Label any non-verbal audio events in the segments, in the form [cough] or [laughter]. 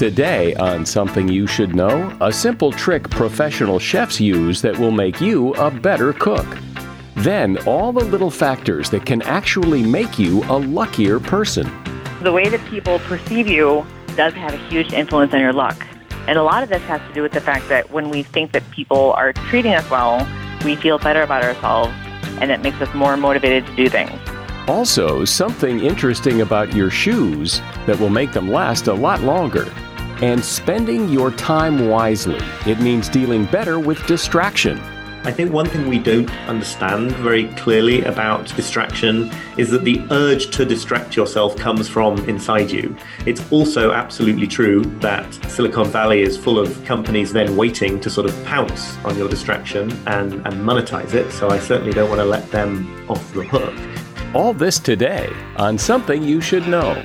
Today, on Something You Should Know, a simple trick professional chefs use that will make you a better cook. Then, all the little factors that can actually make you a luckier person. The way that people perceive you does have a huge influence on your luck. And a lot of this has to do with the fact that when we think that people are treating us well, we feel better about ourselves, and it makes us more motivated to do things. Also, something interesting about your shoes that will make them last a lot longer. And spending your time wisely. It means dealing better with distraction. I think one thing we don't understand very clearly about distraction is that the urge to distract yourself comes from inside you. It's also absolutely true that Silicon Valley is full of companies then waiting to sort of pounce on your distraction and, and monetize it. So I certainly don't want to let them off the hook. All this today on Something You Should Know.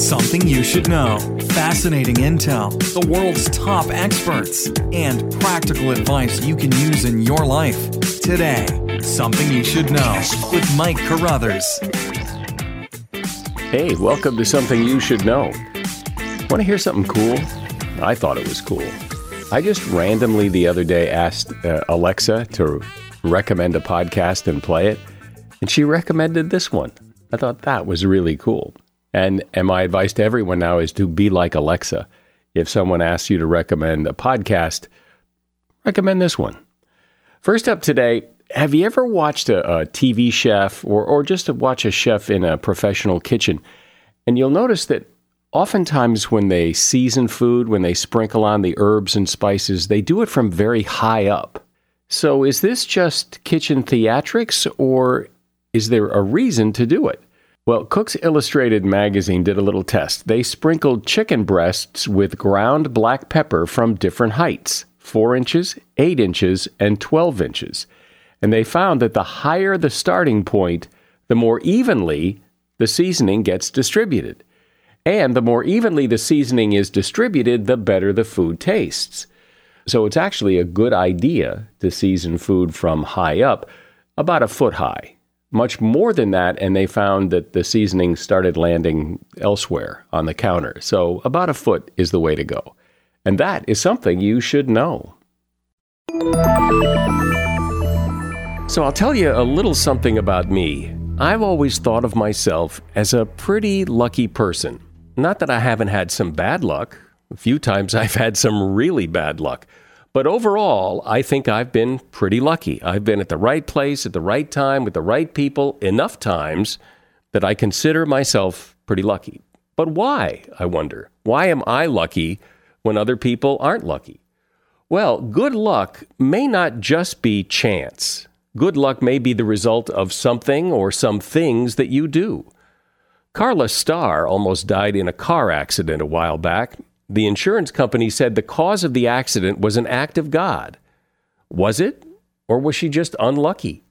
Something you should know. Fascinating intel, the world's top experts, and practical advice you can use in your life. Today, Something You Should Know with Mike Carruthers. Hey, welcome to Something You Should Know. Want to hear something cool? I thought it was cool. I just randomly the other day asked uh, Alexa to recommend a podcast and play it, and she recommended this one. I thought that was really cool. And, and my advice to everyone now is to be like Alexa. If someone asks you to recommend a podcast, recommend this one. First up today, have you ever watched a, a TV chef or, or just to watch a chef in a professional kitchen? And you'll notice that oftentimes when they season food, when they sprinkle on the herbs and spices, they do it from very high up. So is this just kitchen theatrics or is there a reason to do it? Well, Cook's Illustrated magazine did a little test. They sprinkled chicken breasts with ground black pepper from different heights 4 inches, 8 inches, and 12 inches. And they found that the higher the starting point, the more evenly the seasoning gets distributed. And the more evenly the seasoning is distributed, the better the food tastes. So it's actually a good idea to season food from high up, about a foot high much more than that, and they found that the seasoning started landing elsewhere on the counter. So, about a foot is the way to go. And that is something you should know. So, I'll tell you a little something about me. I've always thought of myself as a pretty lucky person. Not that I haven't had some bad luck, a few times I've had some really bad luck. But overall, I think I've been pretty lucky. I've been at the right place at the right time with the right people enough times that I consider myself pretty lucky. But why, I wonder? Why am I lucky when other people aren't lucky? Well, good luck may not just be chance. Good luck may be the result of something or some things that you do. Karla Starr almost died in a car accident a while back, the insurance company said the cause of the accident was an act of God. Was it? Or was she just unlucky?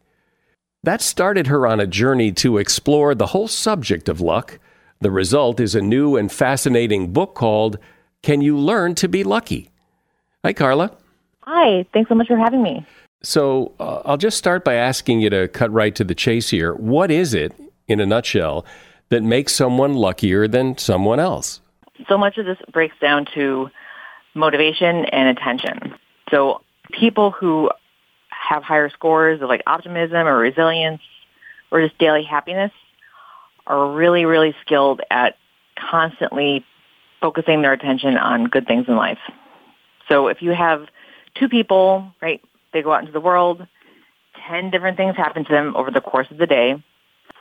That started her on a journey to explore the whole subject of luck, The result is a new and fascinating book called Can You Learn to Be Lucky? Hi, Karla. Hi, thanks so much for having me. So, uh, I'll just start by asking you to cut right to the chase here. What is it, in a nutshell, that makes someone luckier than someone else? So much of this breaks down to motivation and attention. So, people who have higher scores of like optimism or resilience or just daily happiness are really, really skilled at constantly focusing their attention on good things in life. So if you have two people, right, they go out into the world, 10 different things happen to them over the course of the day.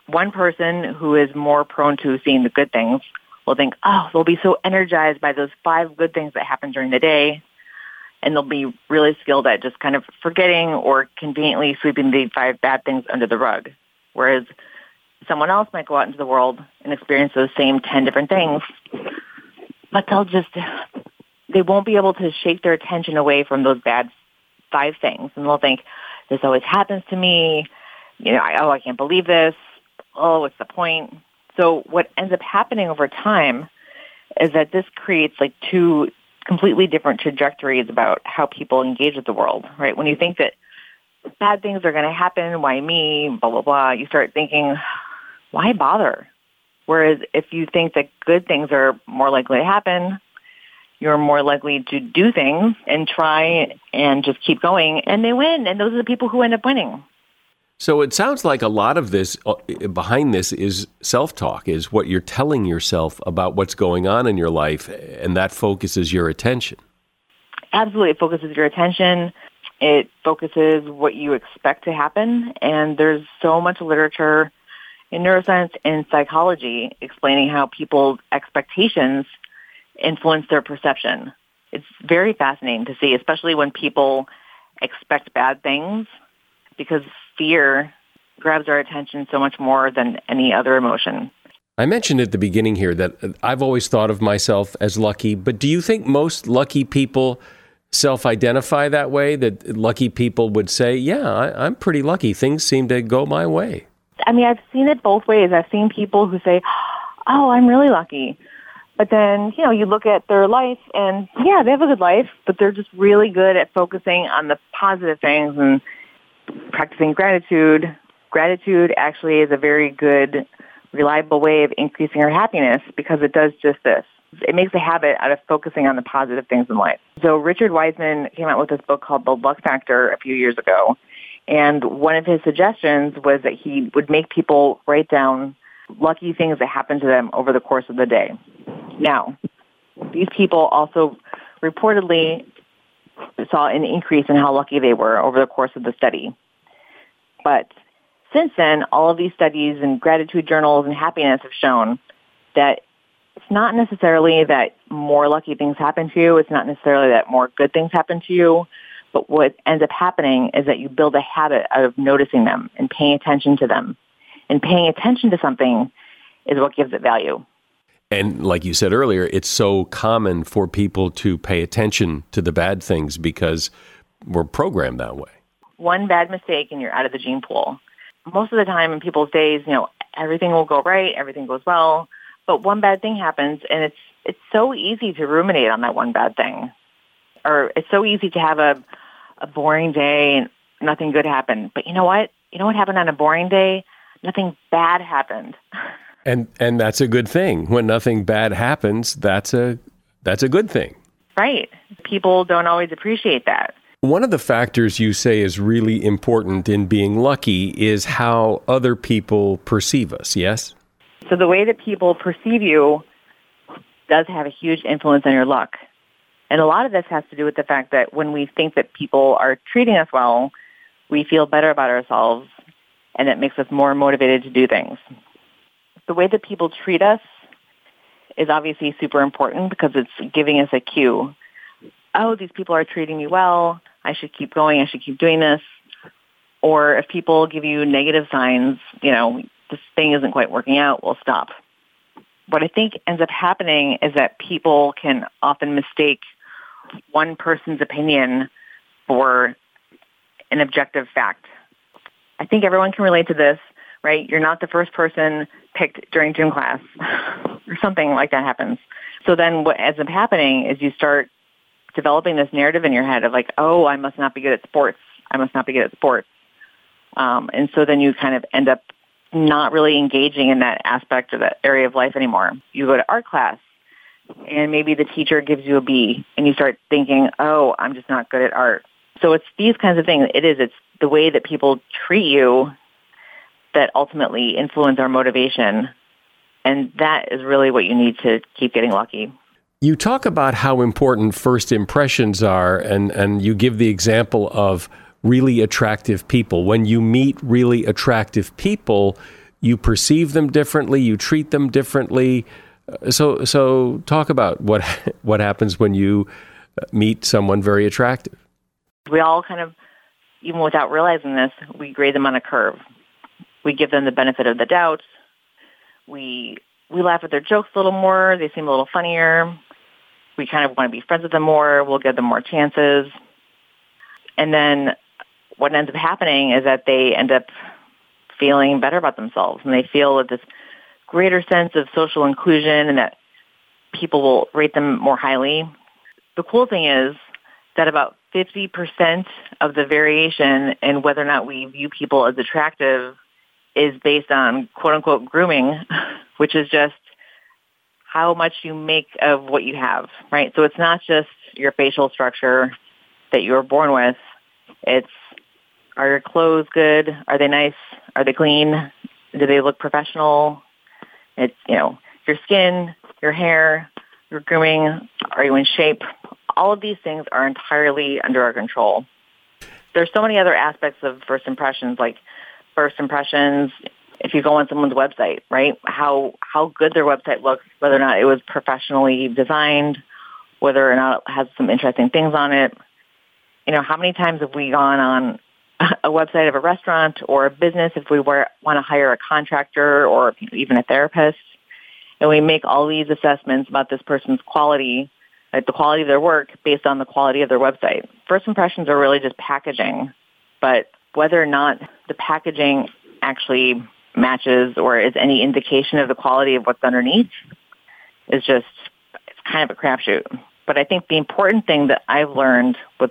One person who is more prone to seeing the good things will think, oh, they'll be so energized by those five good things that happen during the day. And they'll be really skilled at just kind of forgetting or conveniently sweeping the five bad things under the rug. Whereas someone else might go out into the world and experience those same 10 different things, but they'll just, they won't be able to shake their attention away from those bad five things. And they'll think, this always happens to me. You know, I, oh, I can't believe this. Oh, what's the point? So what ends up happening over time is that this creates like two completely different trajectories about how people engage with the world, right? When you think that bad things are going to happen, why me, blah, blah, blah, you start thinking, why bother? Whereas if you think that good things are more likely to happen, you're more likely to do things and try and just keep going and they win. And those are the people who end up winning. So it sounds like a lot of this uh, behind this is self talk, is what you're telling yourself about what's going on in your life, and that focuses your attention. Absolutely. It focuses your attention. It focuses what you expect to happen. And there's so much literature in neuroscience and psychology explaining how people's expectations influence their perception. It's very fascinating to see, especially when people expect bad things because fear grabs our attention so much more than any other emotion. I mentioned at the beginning here that I've always thought of myself as lucky, but do you think most lucky people self identify that way? That lucky people would say, Yeah, I, am pretty lucky. Things seem to go my way. I mean, I've seen it both ways. I've seen people who say, "Oh, I'm really lucky," but then you know, you look at their life, and yeah, they have a good life, but they're just really good at focusing on the positive things and practicing gratitude. Gratitude actually is a very good, reliable way of increasing our happiness because it does just this. It makes a habit out of focusing on the positive things in life. So Richard Wiseman came out with this book called The Luck Factor a few years ago. And one of his suggestions was that he would make people write down lucky things that happened to them over the course of the day. Now, these people also reportedly saw an increase in how lucky they were over the course of the study. But since then, all of these studies and gratitude journals and happiness have shown that it's not necessarily that more lucky things happen to you. It's not necessarily that more good things happen to you. But what ends up happening is that you build a habit of noticing them and paying attention to them. And paying attention to something is what gives it value. And like you said earlier, it's so common for people to pay attention to the bad things because we're programmed that way. One bad mistake and you're out of the gene pool. Most of the time in people's days, you know, everything will go right, everything goes well, but one bad thing happens and it's it's so easy to ruminate on that one bad thing. Or it's so easy to have a a boring day and nothing good happened. But you know what? You know what happened on a boring day? Nothing bad happened. [laughs] And and that's a good thing. When nothing bad happens, that's a that's a good thing. Right. People don't always appreciate that. One of the factors you say is really important in being lucky is how other people perceive us, yes? So the way that people perceive you does have a huge influence on your luck. And a lot of this has to do with the fact that when we think that people are treating us well, we feel better about ourselves and it makes us more motivated to do things. The way that people treat us is obviously super important because it's giving us a cue. Oh, these people are treating me well. I should keep going. I should keep doing this. Or if people give you negative signs, you know, this thing isn't quite working out, we'll stop. What I think ends up happening is that people can often mistake one person's opinion for an objective fact. I think everyone can relate to this, right? You're not the first person picked during gym class or something like that happens. So then what ends up happening is you start developing this narrative in your head of like, oh, I must not be good at sports. I must not be good at sports. Um, and so then you kind of end up not really engaging in that aspect or that area of life anymore. You go to art class and maybe the teacher gives you a B and you start thinking, oh, I'm just not good at art. So it's these kinds of things. It is. It's the way that people treat you that ultimately influence our motivation. And that is really what you need to keep getting lucky. You talk about how important first impressions are, and, and you give the example of really attractive people. When you meet really attractive people, you perceive them differently, you treat them differently. Uh, so, so talk about what [laughs] what happens when you uh, meet someone very attractive. We all kind of, even without realizing this, we grade them on a curve. We give them the benefit of the doubt. We we laugh at their jokes a little more. They seem a little funnier. We kind of want to be friends with them more. We'll give them more chances. And then what ends up happening is that they end up feeling better about themselves and they feel this greater sense of social inclusion and that people will rate them more highly. The cool thing is that about 50% of the variation in whether or not we view people as attractive is based on quote unquote grooming, [laughs] which is just how much you make of what you have, right? So it's not just your facial structure that you were born with. It's are your clothes good? Are they nice? Are they clean? Do they look professional? It's, you know, your skin, your hair, your grooming. Are you in shape? All of these things are entirely under our control. There's so many other aspects of first impressions, like first impressions, if you go on someone's website, right? How how good their website looks, whether or not it was professionally designed, whether or not it has some interesting things on it. You know, how many times have we gone on [laughs] a website of a restaurant or a business if we were, want to hire a contractor or even a therapist, and we make all these assessments about this person's quality, like the quality of their work based on the quality of their website. First impressions are really just packaging, but whether or not the packaging actually matches or is any indication of the quality of what's underneath is just it's kind of a crapshoot. But I think the important thing that I've learned with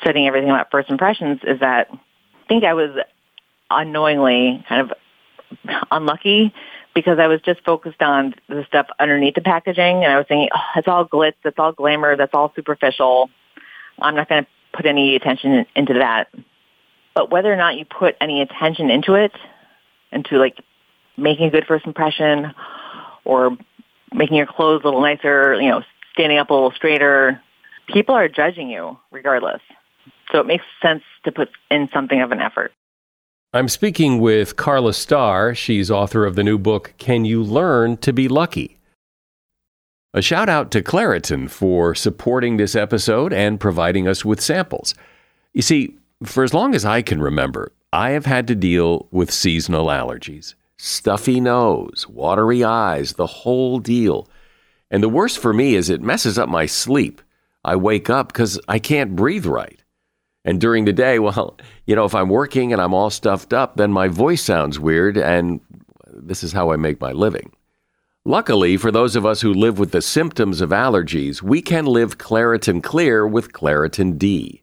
studying everything about first impressions is that I think I was unknowingly kind of unlucky because I was just focused on the stuff underneath the packaging and I was thinking, oh, it's all glitz, that's all glamour, that's all superficial. I'm not going to put any attention into that. But whether or not you put any attention into it, into like making a good first impression or making your clothes a little nicer, you know, standing up a little straighter, people are judging you regardless. So it makes sense to put in something of an effort. I'm speaking with Karla Starr. She's author of the new book, Can You Learn to Be Lucky? A shout out to Claritin for supporting this episode and providing us with samples. You see, for as long as I can remember, I have had to deal with seasonal allergies stuffy nose, watery eyes, the whole deal. And the worst for me is it messes up my sleep. I wake up because I can't breathe right. And during the day, [laughs] well, you know, if I'm working and I'm all stuffed up, then my voice sounds weird, and this is how I make my living. Luckily, for those of us who live with the symptoms of allergies, we can live Claritin Clear with Claritin D.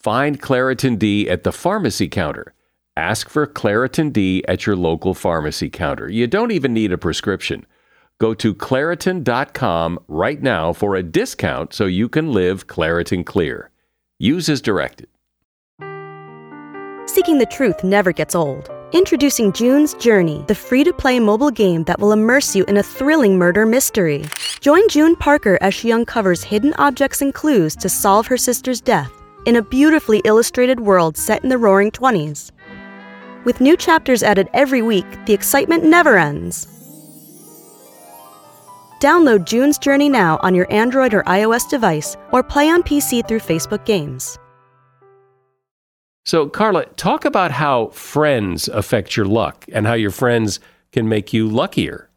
Find Claritin D at the pharmacy counter. Ask for Claritin D at your local pharmacy counter. You don't even need a prescription. Go to Claritin.com right now for a discount so you can live Claritin Clear. Use as directed. Seeking the truth never gets old. Introducing June's Journey, the free to play mobile game that will immerse you in a thrilling murder mystery. Join June Parker as she uncovers hidden objects and clues to solve her sister's death in a beautifully illustrated world set in the roaring 20s. With new chapters added every week, the excitement never ends. Download June's Journey now on your Android or iOS device or play on PC through Facebook Games. So, Karla, talk about how friends affect your luck and how your friends can make you luckier.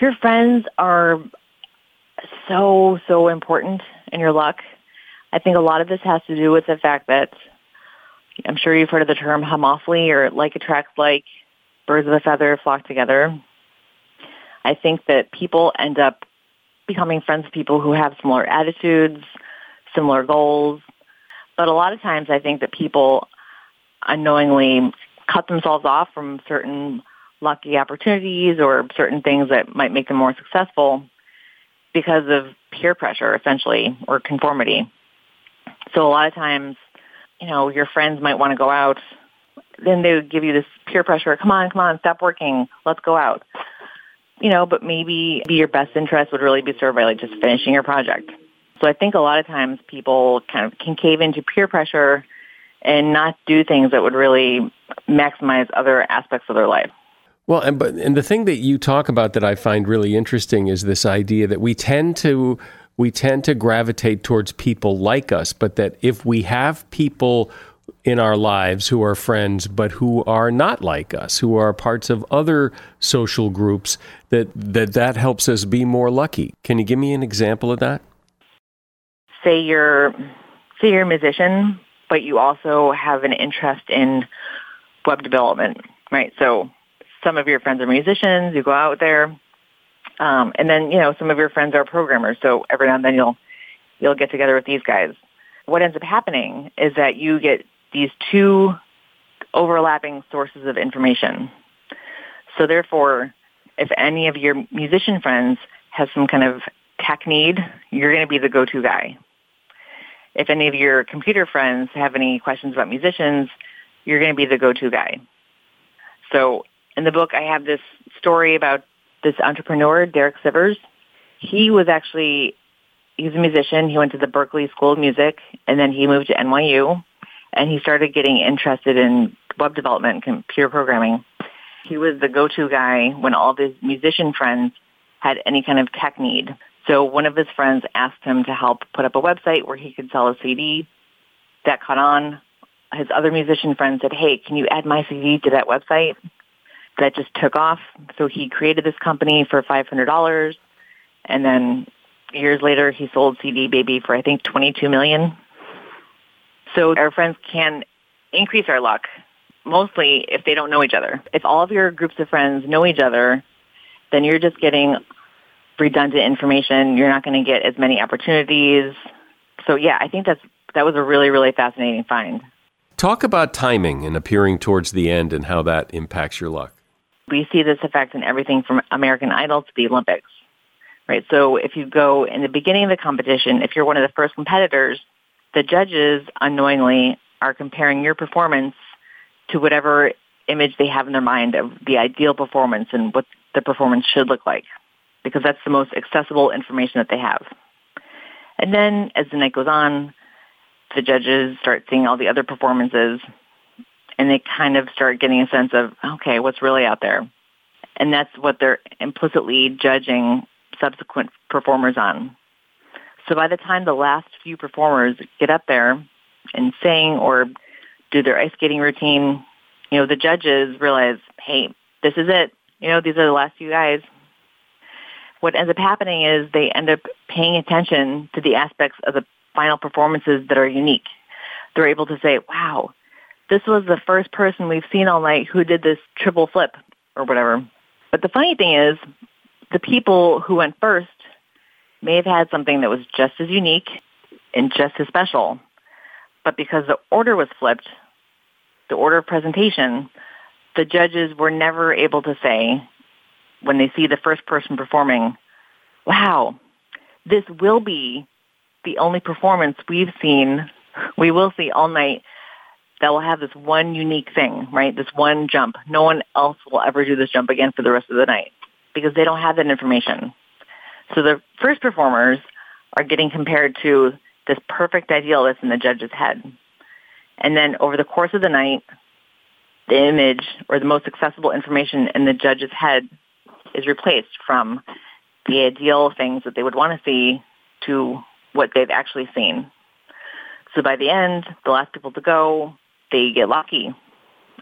Your friends are so, so important in your luck. I think a lot of this has to do with the fact that I'm sure you've heard of the term homophily or like attracts like, birds of a feather flock together. I think that people end up becoming friends with people who have similar attitudes, similar goals. But a lot of times I think that people unknowingly cut themselves off from certain lucky opportunities or certain things that might make them more successful because of peer pressure, essentially, or conformity. So a lot of times, you know, your friends might want to go out. Then they would give you this peer pressure. Come on, come on, stop working. Let's go out. You know, but maybe your best interest would really be served by like just finishing your project. So I think a lot of times people kind of can cave into peer pressure and not do things that would really maximize other aspects of their life. Well, and but and the thing that you talk about that I find really interesting is this idea that we tend to we tend to gravitate towards people like us, but that if we have people in our lives who are friends but who are not like us, who are parts of other social groups, that that that helps us be more lucky. Can you give me an example of that? Say you're say you're a musician, but you also have an interest in web development, right? So some of your friends are musicians, you go out there, um, and then you know some of your friends are programmers. So every now and then you'll you'll get together with these guys. What ends up happening is that you get these two overlapping sources of information. So therefore, if any of your musician friends has some kind of tech need, you're going to be the go-to guy. If any of your computer friends have any questions about musicians, you're going to be the go-to guy. So in the book, I have this story about this entrepreneur, Derek Sivers. He was actually, he's a musician. He went to the Berklee School of Music, and then he moved to NYU, and he started getting interested in web development, and computer programming. He was the go-to guy when all of his musician friends had any kind of tech need. So one of his friends asked him to help put up a website where he could sell a CD. That caught on. His other musician friend said, hey, can you add my CD to that website? That just took off. So he created this company for $500 and then years later he sold CD Baby for I think 22 million. So our friends can increase our luck mostly if they don't know each other. If all of your groups of friends know each other, then you're just getting redundant information. You're not going to get as many opportunities. So yeah, I think that's that was a really really fascinating find. Talk about timing and appearing towards the end and how that impacts your luck. We see this effect in everything from American Idol to the Olympics, right? So if you go in the beginning of the competition, if you're one of the first competitors, the judges unknowingly are comparing your performance to whatever image they have in their mind of the ideal performance and what the performance should look like, because that's the most accessible information that they have. And then as the night goes on, the judges start seeing all the other performances and they kind of start getting a sense of, okay, what's really out there? And that's what they're implicitly judging subsequent performers on. So by the time the last few performers get up there and sing or do their ice skating routine, you know, the judges realize, hey, this is it. You know, these are the last few guys. What ends up happening is they end up paying attention to the aspects of the final performances that are unique. They're able to say, wow, this was the first person we've seen all night who did this triple flip or whatever. But the funny thing is, the people who went first may have had something that was just as unique and just as special. But because the order was flipped, the order of presentation, the judges were never able to say, when they see the first person performing, wow, this will be the only performance we've seen, we will see all night that will have this one unique thing, right? This one jump. No one else will ever do this jump again for the rest of the night because they don't have that information. So the first performers are getting compared to this perfect ideal that's in the judge's head. And then over the course of the night, the image or the most accessible information in the judge's head is replaced from the ideal things that they would want to see to what they've actually seen. So by the end, the last people to go, they get lucky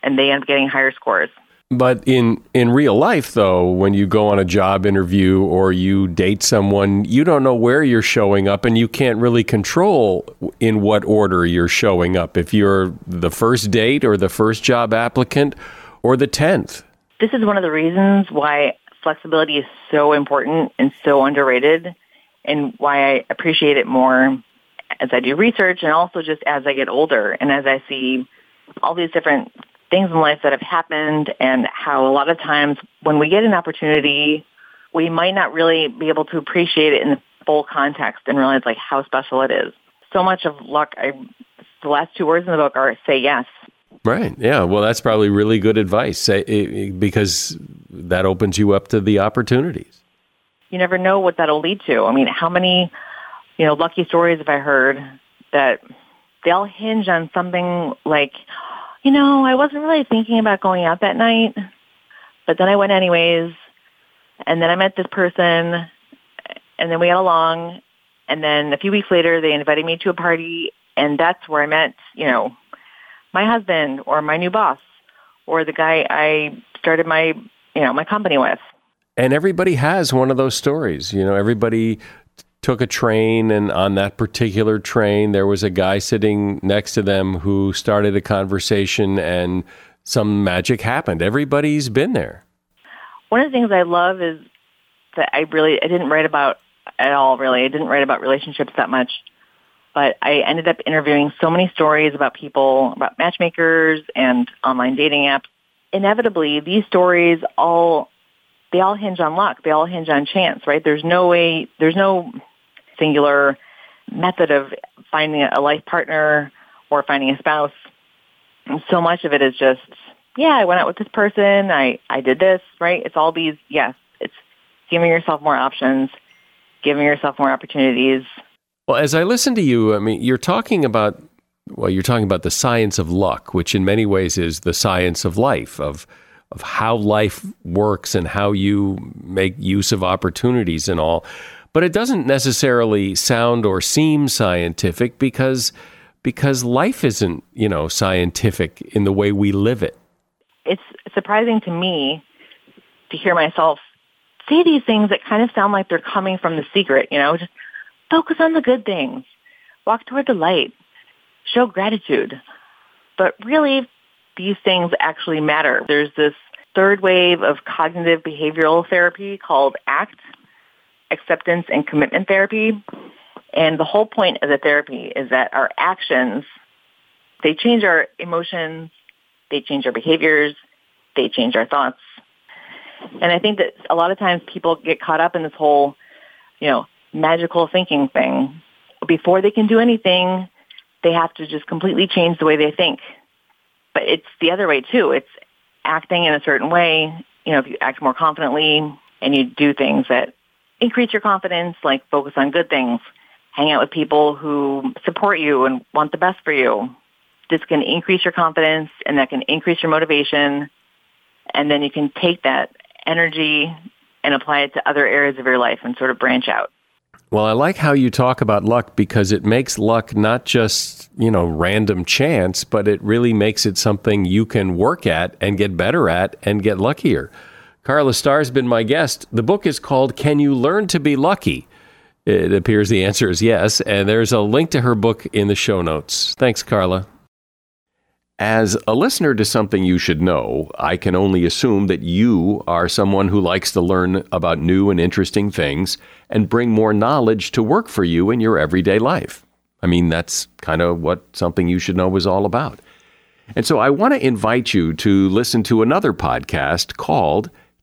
and they end up getting higher scores. But in in real life though, when you go on a job interview or you date someone, you don't know where you're showing up and you can't really control in what order you're showing up if you're the first date or the first job applicant or the 10th. This is one of the reasons why flexibility is so important and so underrated and why I appreciate it more as I do research and also just as I get older and as I see all these different things in life that have happened and how a lot of times when we get an opportunity, we might not really be able to appreciate it in the full context and realize like how special it is. So much of luck, I, the last two words in the book are say yes. Right. Yeah. Well, that's probably really good advice because that opens you up to the opportunities. You never know what that'll lead to. I mean, how many, you know, lucky stories have I heard that they all hinge on something like, you know, I wasn't really thinking about going out that night, but then I went anyways. And then I met this person and then we got along. And then a few weeks later, they invited me to a party and that's where I met, you know, my husband or my new boss or the guy I started my, you know, my company with. And everybody has one of those stories. You know, everybody took a train, and on that particular train, there was a guy sitting next to them who started a conversation, and some magic happened. Everybody's been there. One of the things I love is that I really I didn't write about at all. Really, I didn't write about relationships that much, but I ended up interviewing so many stories about people, about matchmakers and online dating apps. Inevitably, these stories all they all hinge on luck. They all hinge on chance, right? There's no way. There's no singular method of finding a life partner or finding a spouse. So much of it is just, yeah, I went out with this person. I, I did this, right? It's all these, yes, it's giving yourself more options, giving yourself more opportunities. Well, as I listen to you, I mean, you're talking about, well, you're talking about the science of luck, which in many ways is the science of life, of, of how life works and how you make use of opportunities and all but it doesn't necessarily sound or seem scientific because because life isn't you know scientific in the way we live it. It's surprising to me to hear myself say these things that kind of sound like they're coming from the secret. You know, just focus on the good things, walk toward the light, show gratitude. But really, these things actually matter. There's this third wave of cognitive behavioral therapy called ACT, acceptance and commitment therapy. And the whole point of the therapy is that our actions, they change our emotions, they change our behaviors, they change our thoughts. And I think that a lot of times people get caught up in this whole, you know, magical thinking thing. Before they can do anything, they have to just completely change the way they think. But it's the other way too. It's acting in a certain way. You know, if you act more confidently and you do things that increase your confidence, like focus on good things, hang out with people who support you and want the best for you. This can increase your confidence and that can increase your motivation. And then you can take that energy and apply it to other areas of your life and sort of branch out. Well, I like how you talk about luck because it makes luck not just, you know, random chance, but it really makes it something you can work at and get better at and get luckier. Karla Starr's been my guest. The book is called Can You Learn to Be Lucky? It appears the answer is yes, and there's a link to her book in the show notes. Thanks, Karla. As a listener to something you should know, I can only assume that you are someone who likes to learn about new and interesting things and bring more knowledge to work for you in your everyday life. I mean, that's kind of what something you should know is all about. And so I want to invite you to listen to another podcast called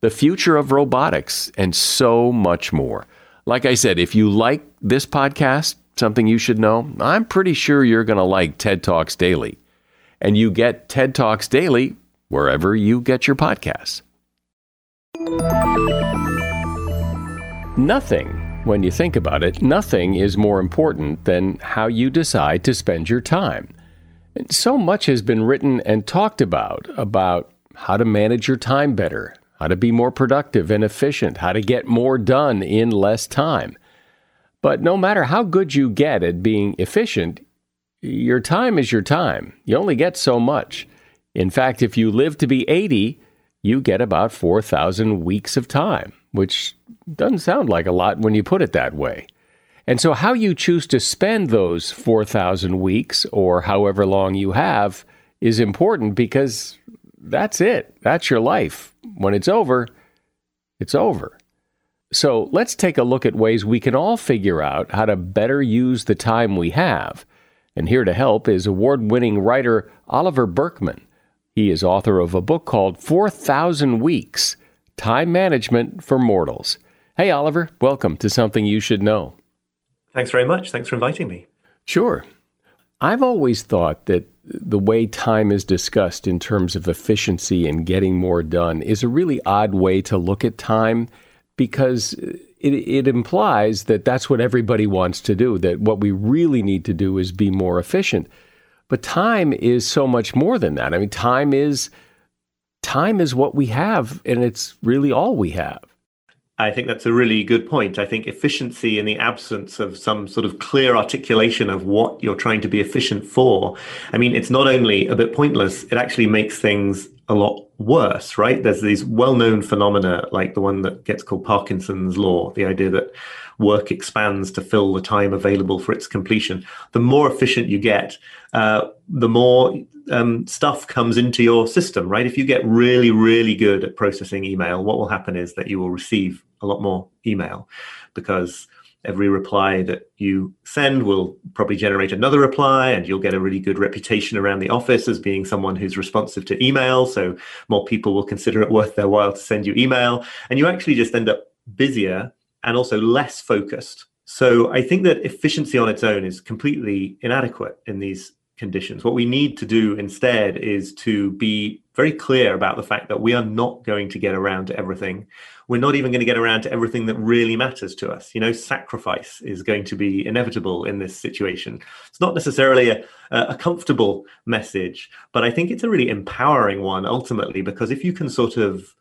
the future of robotics, and so much more. Like I said, if you like this podcast, something you should know, I'm pretty sure you're going to like TED Talks Daily. And you get TED Talks Daily wherever you get your podcasts. Nothing, when you think about it, nothing is more important than how you decide to spend your time. So much has been written and talked about about how to manage your time better, how to be more productive and efficient, how to get more done in less time. But no matter how good you get at being efficient, your time is your time. You only get so much. In fact, if you live to be 80, you get about 4,000 weeks of time, which doesn't sound like a lot when you put it that way. And so, how you choose to spend those 4,000 weeks or however long you have is important because that's it. That's your life. When it's over, it's over. So, let's take a look at ways we can all figure out how to better use the time we have. And here to help is award winning writer Oliver Burkeman. He is author of a book called 4,000 Weeks Time Management for Mortals. Hey, Oliver, welcome to Something You Should Know. Thanks very much. Thanks for inviting me. Sure. I've always thought that the way time is discussed in terms of efficiency and getting more done is a really odd way to look at time because it, it, implies that that's what everybody wants to do, that what we really need to do is be more efficient. But time is so much more than that. I mean, time is time is what we have and it's really all we have. I think that's a really good point. I think efficiency in the absence of some sort of clear articulation of what you're trying to be efficient for. I mean, it's not only a bit pointless, it actually makes things a lot worse, right? There's these well known phenomena like the one that gets called Parkinson's law, the idea that work expands to fill the time available for its completion. The more efficient you get, uh, the more um, stuff comes into your system, right? If you get really, really good at processing email, what will happen is that you will receive a lot more email because every reply that you send will probably generate another reply and you'll get a really good reputation around the office as being someone who's responsive to email. So more people will consider it worth their while to send you email. And you actually just end up busier and also less focused. So i think that efficiency on its own is completely inadequate in these conditions. What we need to do instead is to be very clear about the fact that we are not going to get around to everything. We're not even going to get around to everything that really matters to us. You know, sacrifice is going to be inevitable in this situation. It's not necessarily a, a comfortable message, but I think it's a really empowering one ultimately, because if you can sort of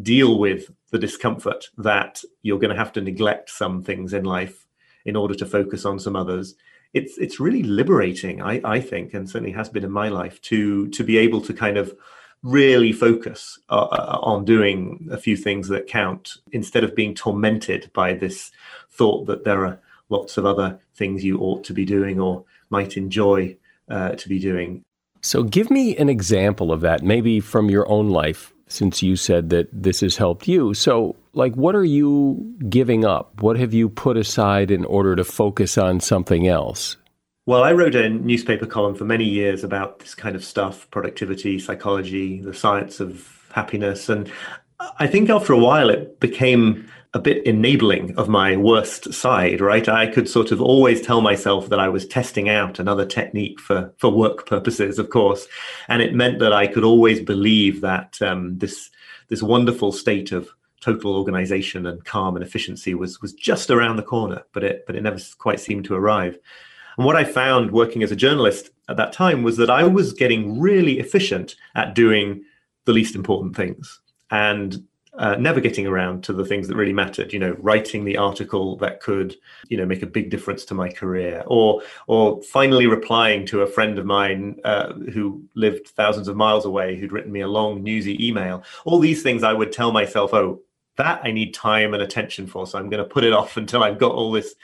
deal with the discomfort that you're going to have to neglect some things in life in order to focus on some others, it's it's really liberating I, I think and certainly has been in my life to to be able to kind of really focus uh, uh, on doing a few things that count instead of being tormented by this thought that there are lots of other things you ought to be doing or might enjoy uh, to be doing. So give me an example of that maybe from your own life since you said that this has helped you so like what are you giving up? What have you put aside in order to focus on something else? Well, I wrote a newspaper column for many years about this kind of stuff productivity, psychology, the science of happiness. And I think after a while, it became a bit enabling of my worst side, right? I could sort of always tell myself that I was testing out another technique for, for work purposes, of course. And it meant that I could always believe that um, this, this wonderful state of total organization and calm and efficiency was was just around the corner, but it but it never quite seemed to arrive. And what I found working as a journalist at that time was that I was getting really efficient at doing the least important things and uh, never getting around to the things that really mattered. You know, writing the article that could, you know, make a big difference to my career, or or finally replying to a friend of mine uh, who lived thousands of miles away, who'd written me a long newsy email. All these things I would tell myself, oh, that I need time and attention for. So I'm going to put it off [laughs] until I've got all this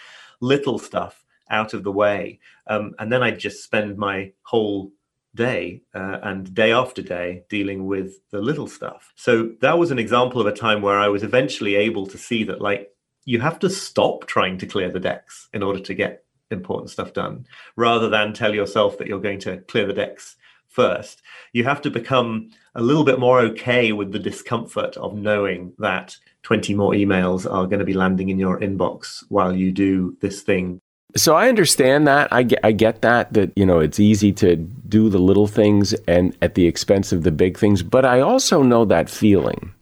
little stuff out of the way. Um, and then I just spend my whole day uh, and day after day dealing with the little stuff. So that was an example of a time where I was eventually able to see that, like, you have to stop trying to clear the decks in order to get important stuff done rather than tell yourself that you're going to clear the decks first. You have to become a little bit more okay with the discomfort of knowing that 20 more emails are going to be landing in your inbox while you do this thing. So I understand that. I get, I get that, that, you know, it's easy to do the little things and at the expense of the big things. But I also know that feeling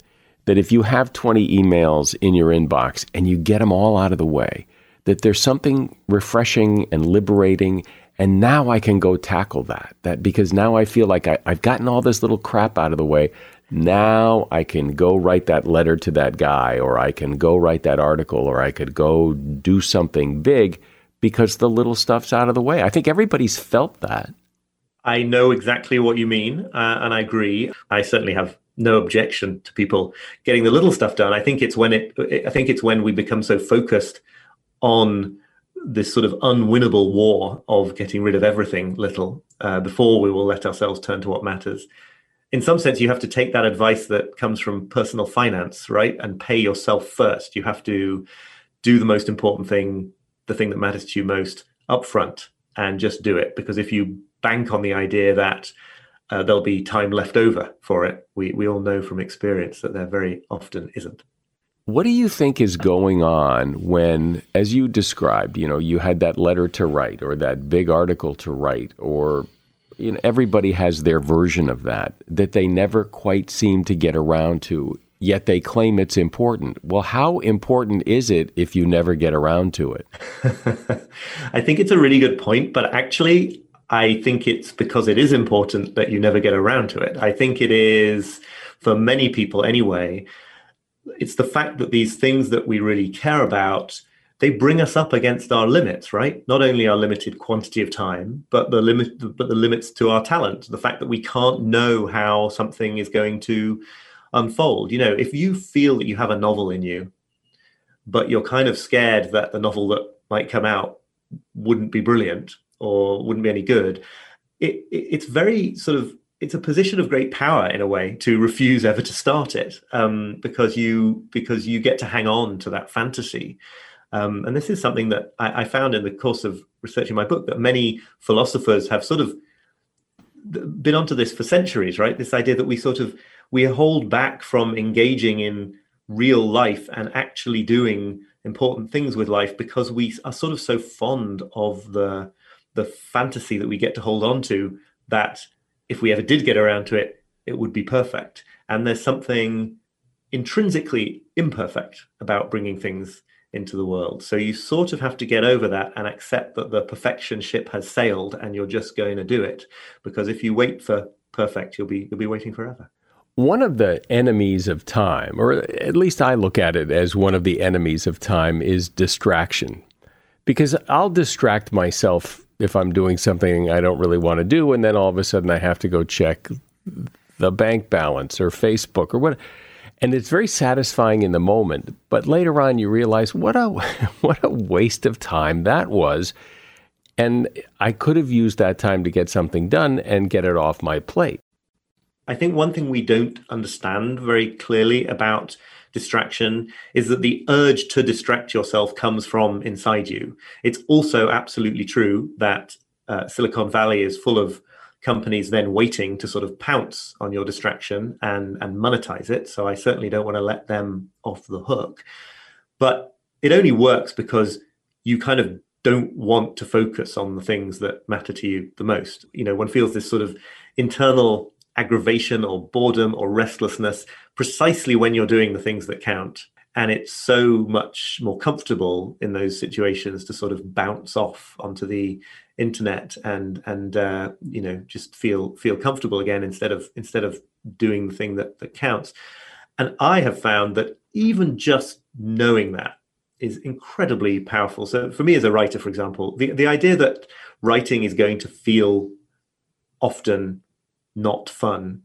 that if you have 20 emails in your inbox and you get them all out of the way, that there's something refreshing and liberating and now I can go tackle that. That because now I feel like I, I've gotten all this little crap out of the way. Now I can go write that letter to that guy, or I can go write that article, or I could go do something big because the little stuff's out of the way. I think everybody's felt that. I know exactly what you mean, uh, and I agree. I certainly have no objection to people getting the little stuff done. I think it's when it. I think it's when we become so focused on this sort of unwinnable war of getting rid of everything little uh, before we will let ourselves turn to what matters. In some sense, you have to take that advice that comes from personal finance, right, and pay yourself first. You have to do the most important thing, the thing that matters to you most, upfront, and just do it. Because if you bank on the idea that uh, there'll be time left over for it, we we all know from experience that there very often isn't. What do you think is going on when, as you described, you know, you had that letter to write or that big article to write, or you know, everybody has their version of that that they never quite seem to get around to, yet they claim it's important. Well, how important is it if you never get around to it? [laughs] I think it's a really good point, but actually, I think it's because it is important that you never get around to it. I think it is, for many people anyway, it's the fact that these things that we really care about they bring us up against our limits right not only our limited quantity of time but the limit but the limits to our talent the fact that we can't know how something is going to unfold. You know if you feel that you have a novel in you but you're kind of scared that the novel that might come out wouldn't be brilliant or wouldn't be any good it, it it's very sort of it's a position of great power in a way to [laughs] refuse ever to start it um, because you because you get to hang on to that fantasy. Um, and this is something that I, I, found in the course of researching my book that many philosophers have sort of been onto this for centuries right? This idea that we sort of we hold back from engaging in real life and actually doing important things with life because we are sort of so fond of the the fantasy that we get to hold on to that if we ever did get around to it, it would be perfect. And there's something intrinsically imperfect about bringing things into the world. So you sort of have to get over that and accept that the perfection ship has sailed and you're just going to do it. Because if you wait for perfect, you'll be you'll be waiting forever. One of the enemies of time, or at least I look at it as one of the enemies of time, is distraction. Because I'll distract myself if I'm doing something I don't really want to do, and then all of a sudden I have to go check the bank balance or Facebook or what. And it's very satisfying in the moment, but later on you realize what a [laughs] what a waste of time that was. And I could have used that time to get something done and get it off my plate. I think one thing we don't understand very clearly about distraction is that the urge to distract yourself comes from inside you. It's also absolutely true that uh, Silicon Valley is full of companies then waiting to sort of pounce on your distraction and and monetize it. So I certainly don't want to let them off the hook. But it only works because you kind of don't want to focus on the things that matter to you the most. You know, one feels this sort of internal aggravation or boredom or restlessness precisely when you're doing the things that count. And it's so much more comfortable in those situations to sort of bounce off onto the internet and and uh, you know just feel feel comfortable again instead of instead of doing the thing that that counts. And I have found that even just knowing that is incredibly powerful. So for me as a writer, for example, the, the idea that writing is going to feel often not fun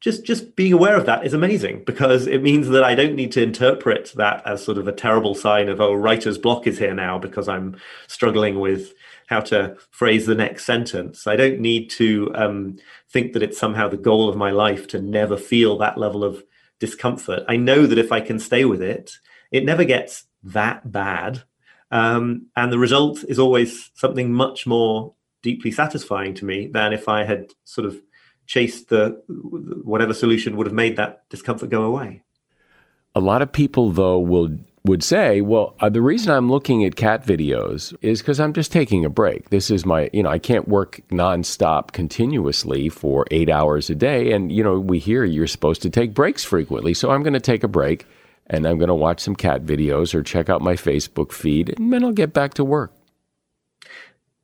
just just being aware of that is amazing because it means that I don't need to interpret that as sort of a terrible sign of oh writer's block is here now because I'm struggling with how to phrase the next sentence. I don't need to um, think that it's somehow the goal of my life to never feel that level of discomfort. I know that if I can stay with it, it never gets that bad. Um, and the result is always something much more deeply satisfying to me than if I had sort of chased the whatever solution would have made that discomfort go away. A lot of people, though, will would say, well, uh, the reason I'm looking at cat videos is because I'm just taking a break. This is my, you know, I can't work nonstop continuously for eight hours a day. And, you know, we hear you're supposed to take breaks frequently. So I'm going to take a break and I'm going to watch some cat videos or check out my Facebook feed and then I'll get back to work.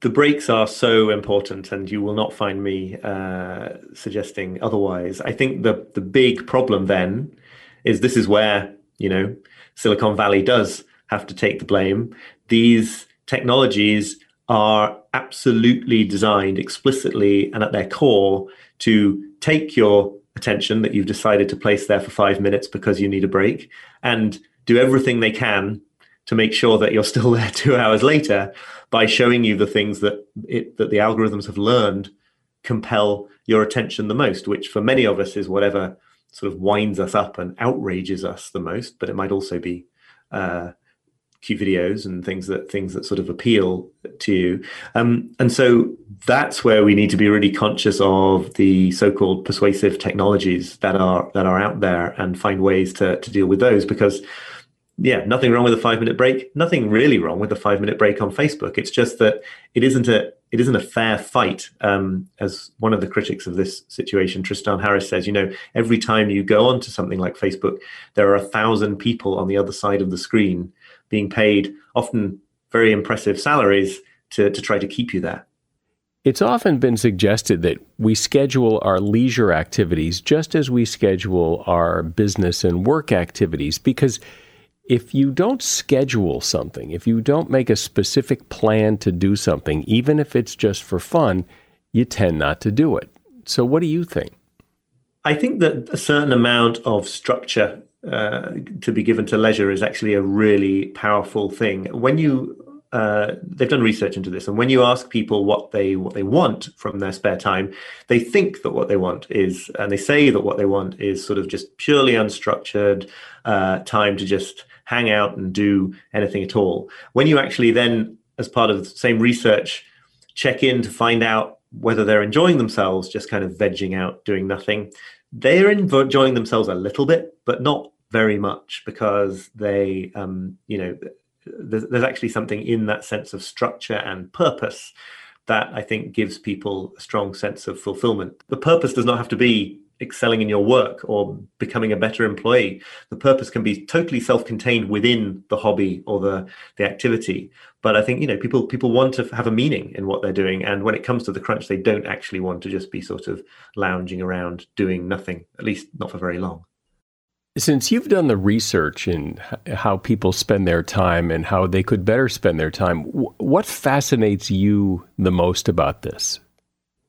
The breaks are so important, and you will not find me uh, suggesting otherwise. I think the the big problem then is this is where you know Silicon Valley does have to take the blame. These technologies are absolutely designed explicitly and at their core to take your attention that you've decided to place there for five minutes because you need a break and do everything they can to make sure that you're still [laughs] there two hours later by showing you the things that it, that the algorithms have learned compel your attention the most, which for many of us is whatever sort of winds us up and outrages us the most, but it might also be uh, cute videos and things that things that sort of appeal to you. Um, and so that's where we need to be really conscious of the so-called persuasive technologies that are that are out there and find ways to to deal with those because yeah, nothing wrong with a five minute break. Nothing really wrong with a five minute break on Facebook. It's just that it isn't a it isn't a fair fight. Um, as one of the critics of this situation, Tristan Harris says, you know, every time you go onto something like Facebook, there are a thousand people on the other side of the screen being paid often very impressive salaries to to try to keep you there. It's often been suggested that we schedule our leisure activities just as we schedule our business and work activities because if you don't schedule something, if you don't make a specific plan to do something, even if it's just for fun, you tend not to do it. So, what do you think? I think that a certain amount of structure uh, to be given to leisure is actually a really powerful thing. When you uh, they've done research into this, and when you ask people what they what they want from their spare time, they think that what they want is, and they say that what they want is sort of just purely unstructured uh, time to just hang out and do anything at all. When you actually then, as part of the same research, check in to find out whether they're enjoying themselves, just kind of vegging out, doing nothing, they're enjoying themselves a little bit, but not very much because they, um, you know, there's, there's actually something in that sense of structure and purpose that I think gives people a strong sense of fulfillment. The purpose does not have to be excelling in your work or becoming a better employee. The purpose can be totally self-contained within the hobby or the the activity. But I think you know people people want to have a meaning in what they're doing, and when it comes to the crunch, they don't actually want to just be sort of lounging around doing nothing. At least not for very long. Since you've done the research in how people spend their time and how they could better spend their time, what fascinates you the most about this?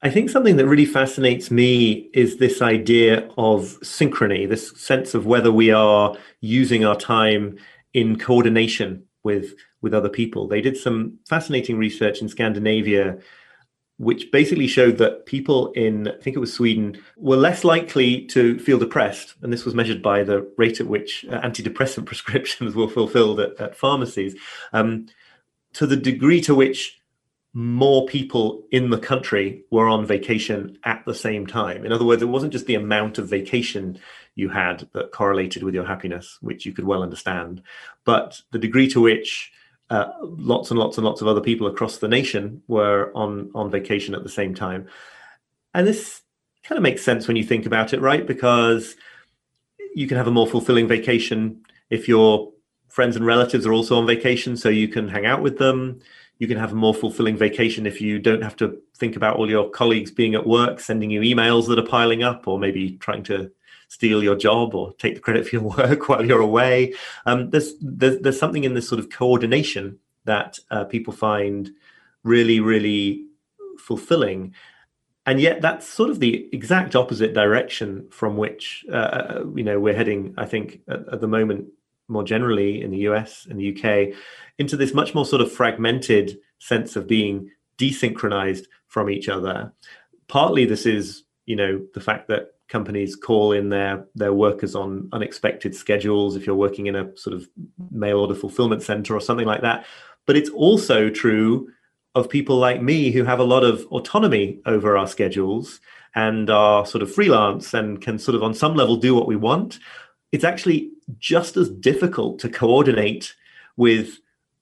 I think something that really fascinates me is this idea of synchrony, this sense of whether we are using our time in coordination with with other people. They did some fascinating research in Scandinavia which basically showed that people in, I think it was Sweden, were less likely to feel depressed. And this was measured by the rate at which uh, antidepressant [laughs] prescriptions were fulfilled at, at pharmacies, um, to the degree to which more people in the country were on vacation at the same time. In other words, it wasn't just the amount of vacation you had that correlated with your happiness, which you could well understand, but the degree to which uh, lots and lots and lots of other people across the nation were on on vacation at the same time, and this kind of makes sense when you think about it, right? Because you can have a more fulfilling vacation if your friends and relatives are also on vacation, so you can hang out with them you can have a more fulfilling vacation if you don't have to think about all your colleagues being at work, sending you emails that are piling up, or maybe trying to steal your job or take the credit for your [laughs] work while you're away. Um, there's, there's, there's something in this sort of coordination that uh, people find really really fulfilling, and yet that's sort of the exact opposite direction from which uh, uh you know we're heading. I think at, at the moment more generally in the US and the UK into this much more sort of fragmented sense of being desynchronized from each other. Partly this is, you know, the fact that companies call in their their workers on unexpected schedules if you're working in a sort of mail order fulfillment center or something like that. But it's also true of people like me who have a lot of autonomy over our schedules and are sort of freelance and can sort of on some level do what we want. It's actually just as difficult to coordinate with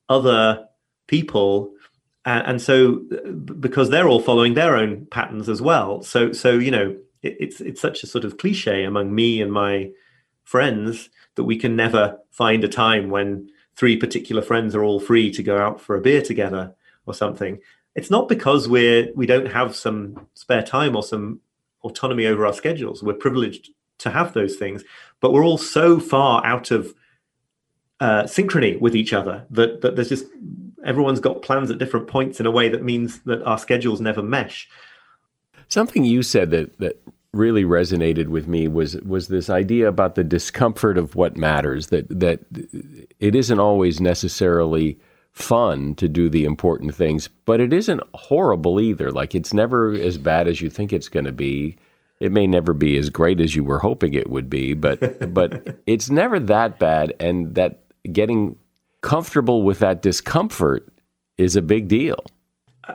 other people. And, and so uh, because they're all following their own patterns as well. So so you know it, it's it's such a sort of cliche among me and my friends that we can never find a time when three particular friends are all free to go out for a beer together or something. It's not because we're we don't have some spare time or some autonomy over our schedules. We're privileged to have those things but we're all so far out of uh, synchrony with each other that, that there's just everyone's got plans at different points in a way that means that our schedules never mesh. Something you said that that really resonated with me was was this idea about the discomfort of what matters that that it isn't always necessarily fun to do the important things but it isn't horrible either like it's never as bad as you think it's going to be it may never be as great as you were hoping it would be but [laughs] but it's never that bad and that getting comfortable with that discomfort is a big deal.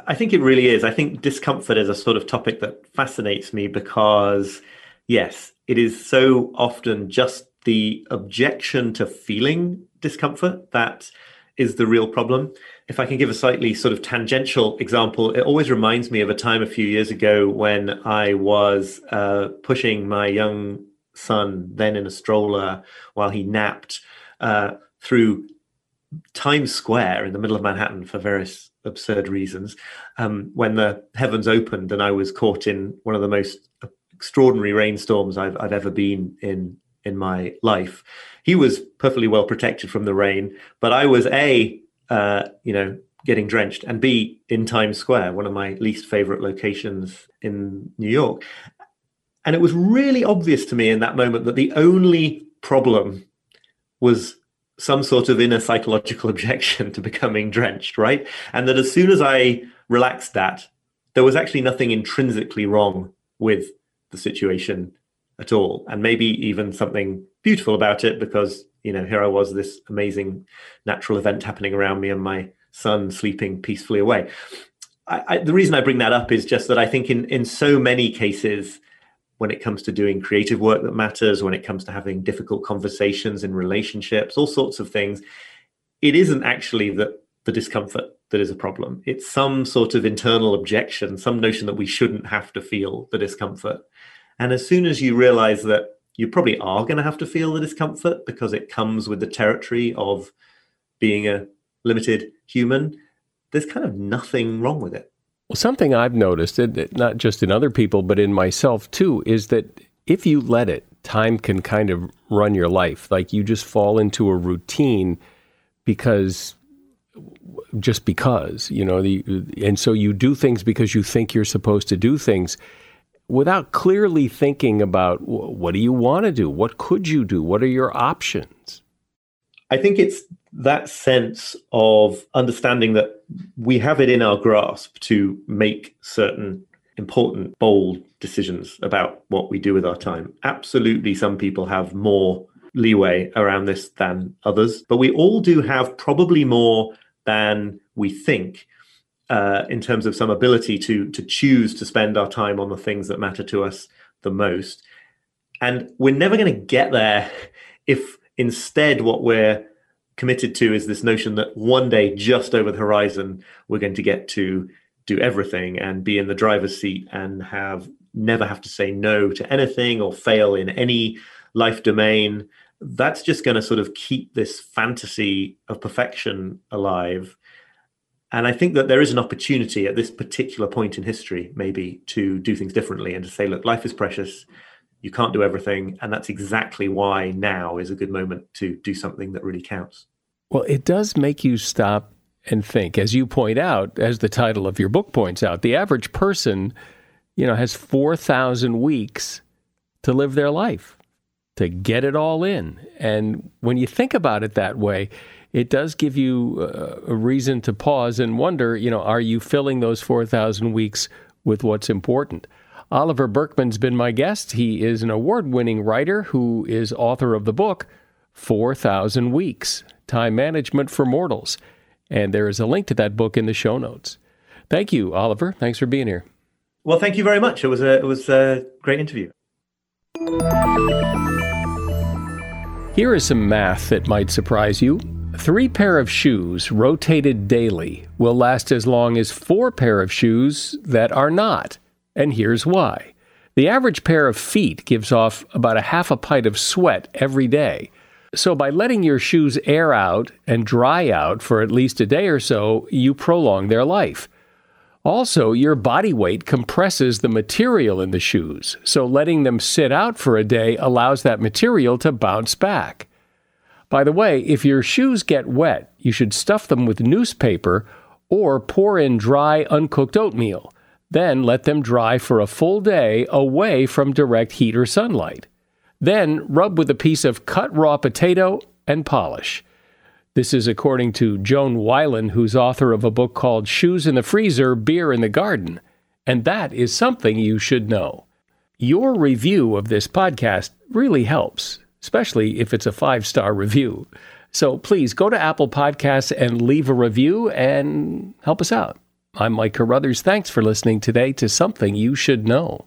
I think it really is. I think discomfort is a sort of topic that fascinates me because, yes, it is so often just the objection to feeling discomfort that is the real problem. If I can give a slightly sort of tangential example, it always reminds me of a time a few years ago when I was uh, pushing my young son, then in a stroller, while he napped, uh, through Times Square in the middle of Manhattan for various absurd reasons. Um, when the heavens opened and I was caught in one of the most extraordinary rainstorms I've, I've ever been in in my life, he was perfectly well protected from the rain, but I was a uh, you know getting drenched and b in Times Square, one of my least favorite locations in New York. And it was really obvious to me in that moment that the only problem was some sort of inner psychological [laughs] objection to becoming drenched, right? And that as soon as I relaxed that, there was actually nothing intrinsically wrong with the situation at all. And maybe even something beautiful about it because, you know, here I was, this amazing natural event happening around me and my son sleeping peacefully away. I, I, the reason I bring that up is just that I think in, in so many cases, when it comes to doing creative work that matters, when it comes to having difficult conversations in relationships, all sorts of things, it isn't actually that the discomfort that is a problem. It's some sort of internal objection, some notion that we shouldn't have to feel the discomfort. And as soon as you realize that you probably are going to have to feel the discomfort because it comes with the territory of being a limited human, there's kind of nothing wrong with it. Well, something I've noticed, not just in other people, but in myself too, is that if you let it, time can kind of run your life. Like you just fall into a routine because just because, you know, the, and so you do things because you think you're supposed to do things without clearly thinking about what do you want to do? What could you do? What are your options? I think it's that sense of understanding that we have it in our grasp to make certain important, bold decisions about what we do with our time. Absolutely, some people have more leeway around this than others, but we all do have probably more than we think. Uh, in terms of some ability to to choose to spend our time on the things that matter to us the most, and we're never going to get there [laughs] if instead what we're committed to is this notion that one day, just over the horizon, we're going to get to do everything and be in the driver's seat and have never have to say no to anything or fail in any life domain. That's just going to sort of keep this fantasy of perfection alive. And I think that there is an opportunity at this particular point in history, maybe, to do things differently and to say, look, life is precious. You can't do everything. And that's exactly why now is a good moment to do something that really counts. Well, it does make you stop and think. As you point out, as the title of your book points out, the average person, you know, has 4,000 weeks to live their life, to get it all in. And when you think about it that way, it does give you uh, a reason to pause and wonder, you know, are you filling those 4,000 weeks with what's important? Oliver Burkeman's been my guest. He is an award winning writer who is author of the book 4,000 Weeks Time Management for Mortals. And there is a link to that book in the show notes. Thank you, Oliver. Thanks for being here. Well, thank you very much. It was a it was a great interview. Here is some math that might surprise you. Three pair of shoes rotated daily will last as long as four pair of shoes that are not. And here's why. The average pair of feet gives off about a half a pint of sweat every day. So, by letting your shoes air out and dry out for at least a day or so, you prolong their life. Also, your body weight compresses the material in the shoes, so letting them sit out for a day allows that material to bounce back. By the way, if your shoes get wet, you should stuff them with newspaper or pour in dry, uncooked oatmeal. Then let them dry for a full day away from direct heat or sunlight. Then rub with a piece of cut raw potato and polish. This is according to Joan Weiland, who's author of a book called Shoes in the Freezer, Beer in the Garden. And that is something you should know. Your review of this podcast really helps, especially if it's a five star review. So please go to Apple Podcasts and leave a review and help us out. I'm Mike Carruthers. Thanks for listening today to Something You Should Know.